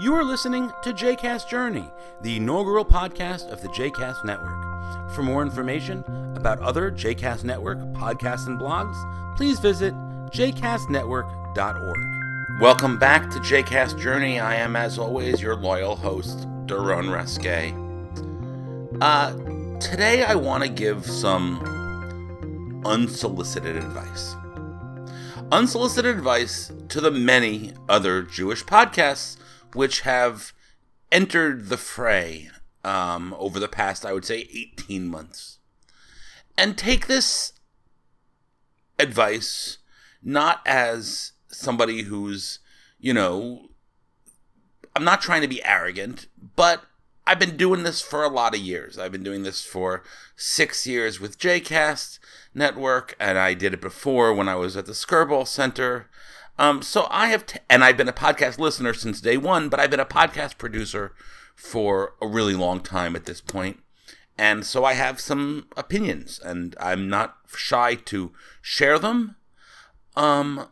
You are listening to JCast Journey, the inaugural podcast of the JCast Network. For more information about other JCast Network podcasts and blogs, please visit jcastnetwork.org. Welcome back to JCast Journey. I am, as always, your loyal host, Daron Reske. Uh, today I want to give some unsolicited advice. Unsolicited advice to the many other Jewish podcasts which have entered the fray um, over the past, I would say, 18 months. And take this advice not as somebody who's, you know, I'm not trying to be arrogant, but I've been doing this for a lot of years. I've been doing this for six years with JCast Network, and I did it before when I was at the Skirball Center. Um, so I have, t- and I've been a podcast listener since day one, but I've been a podcast producer for a really long time at this point. And so I have some opinions, and I'm not shy to share them. Um,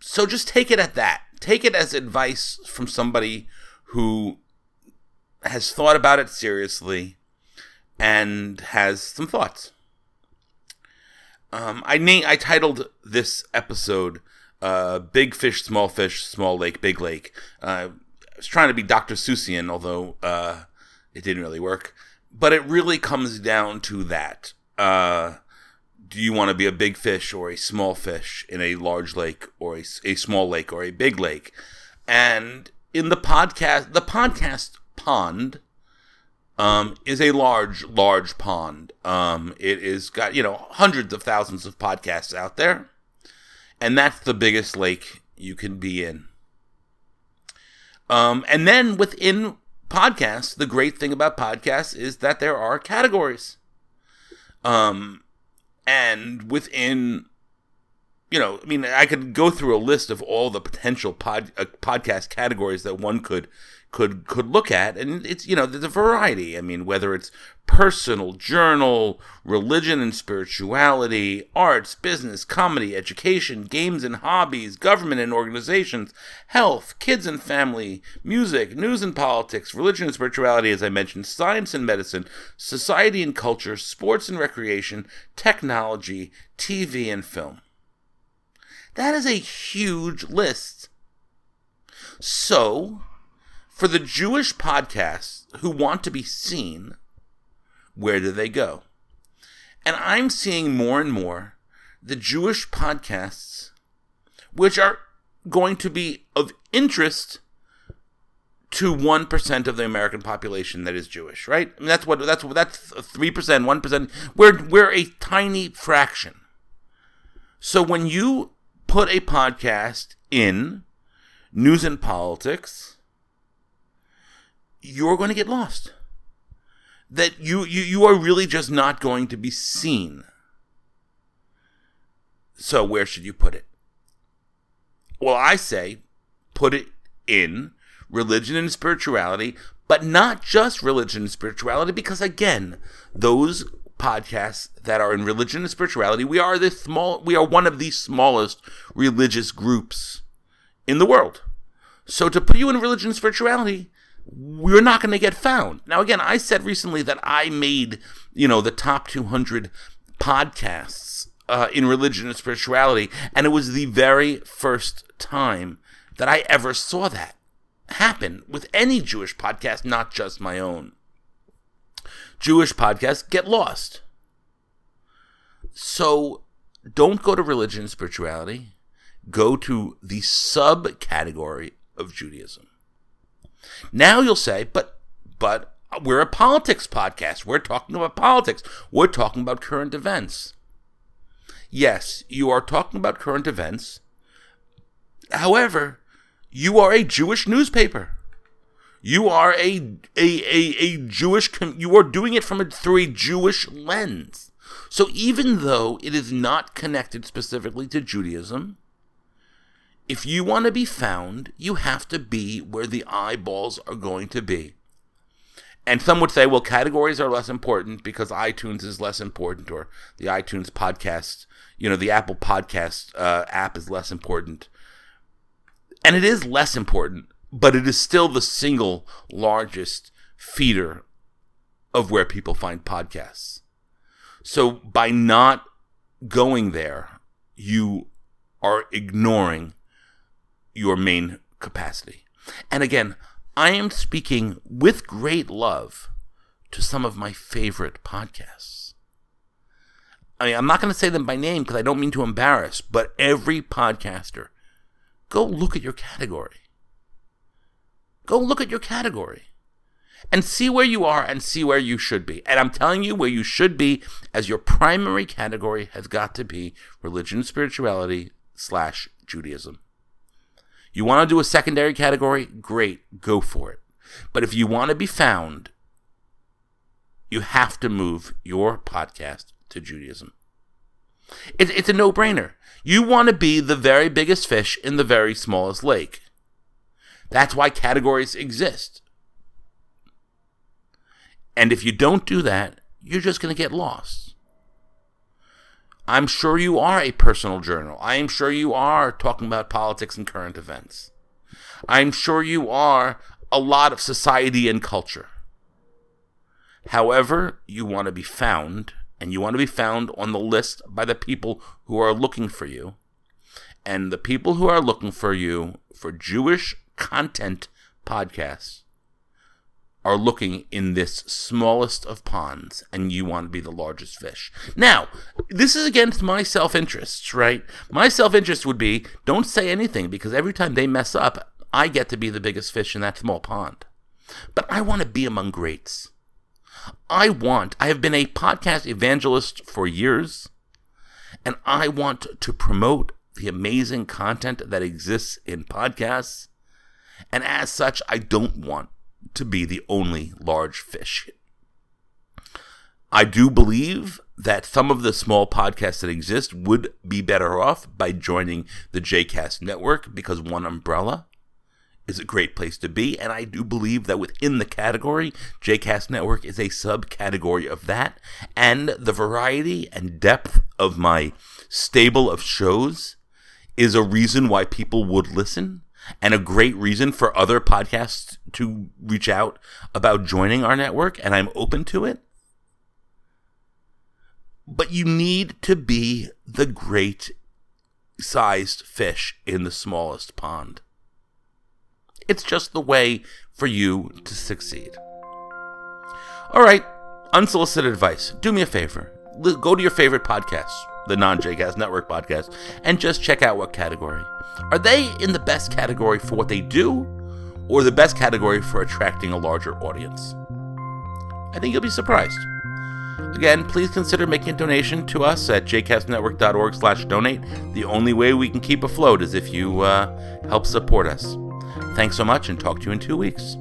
so just take it at that. Take it as advice from somebody who has thought about it seriously and has some thoughts. Um, I na- I titled this episode uh, "Big Fish, Small Fish, Small Lake, Big Lake." Uh, I was trying to be Dr. Seussian, although uh, it didn't really work. But it really comes down to that. Uh, do you want to be a big fish or a small fish in a large lake or a, a small lake or a big lake? And in the podcast, the podcast pond um, is a large, large pond. Um, it is got you know hundreds of thousands of podcasts out there, and that's the biggest lake you can be in. Um, and then within podcasts, the great thing about podcasts is that there are categories. Um, and within, you know, I mean, I could go through a list of all the potential pod, uh, podcast categories that one could could could look at. And it's you know there's a variety. I mean whether it's personal journal religion and spirituality arts business comedy education games and hobbies government and organizations health kids and family music news and politics religion and spirituality as i mentioned science and medicine society and culture sports and recreation technology tv and film. That is a huge list. So for the Jewish podcasts who want to be seen, where do they go? And I'm seeing more and more the Jewish podcasts, which are going to be of interest to one percent of the American population that is Jewish, right? I mean, that's what that's that's three percent, one percent. We're we're a tiny fraction. So when you put a podcast in news and politics, you're going to get lost. That you, you, you are really just not going to be seen. So, where should you put it? Well, I say put it in religion and spirituality, but not just religion and spirituality, because again, those podcasts that are in religion and spirituality, we are the small, we are one of the smallest religious groups in the world. So to put you in religion and spirituality, we're not going to get found. Now, again, I said recently that I made, you know, the top 200 podcasts uh, in religion and spirituality, and it was the very first time that I ever saw that happen with any Jewish podcast, not just my own. Jewish podcasts get lost. So don't go to religion and spirituality, go to the subcategory of Judaism. Now you'll say, but but we're a politics podcast. We're talking about politics. We're talking about current events. Yes, you are talking about current events. However, you are a Jewish newspaper. You are a a a, a Jewish. You are doing it from a, through a Jewish lens. So even though it is not connected specifically to Judaism, if you want to be found, you have to be where the eyeballs are going to be. And some would say, well, categories are less important because iTunes is less important, or the iTunes podcast, you know, the Apple Podcast uh, app is less important. And it is less important, but it is still the single largest feeder of where people find podcasts. So by not going there, you are ignoring your main capacity. And again, I am speaking with great love to some of my favorite podcasts. I mean, I'm not going to say them by name because I don't mean to embarrass, but every podcaster, go look at your category. Go look at your category and see where you are and see where you should be. And I'm telling you, where you should be as your primary category has got to be religion, spirituality, slash Judaism. You want to do a secondary category? Great, go for it. But if you want to be found, you have to move your podcast to Judaism. It, it's a no brainer. You want to be the very biggest fish in the very smallest lake. That's why categories exist. And if you don't do that, you're just going to get lost. I'm sure you are a personal journal. I am sure you are talking about politics and current events. I'm sure you are a lot of society and culture. However, you want to be found, and you want to be found on the list by the people who are looking for you. And the people who are looking for you for Jewish content podcasts are looking in this smallest of ponds and you want to be the largest fish. Now, this is against my self interests, right? My self interest would be don't say anything because every time they mess up, I get to be the biggest fish in that small pond. But I want to be among greats. I want, I have been a podcast evangelist for years, and I want to promote the amazing content that exists in podcasts. And as such, I don't want to be the only large fish. I do believe that some of the small podcasts that exist would be better off by joining the JCast network because one umbrella is a great place to be. And I do believe that within the category, JCast Network is a subcategory of that. And the variety and depth of my stable of shows is a reason why people would listen and a great reason for other podcasts to reach out about joining our network, and I'm open to it. But you need to be the great sized fish in the smallest pond. It's just the way for you to succeed. All right, unsolicited advice. Do me a favor. Go to your favorite podcasts the non JCast Network podcast, and just check out what category. Are they in the best category for what they do, or the best category for attracting a larger audience? I think you'll be surprised. Again, please consider making a donation to us at jcastnetwork.org slash donate. The only way we can keep afloat is if you uh, help support us. Thanks so much and talk to you in two weeks.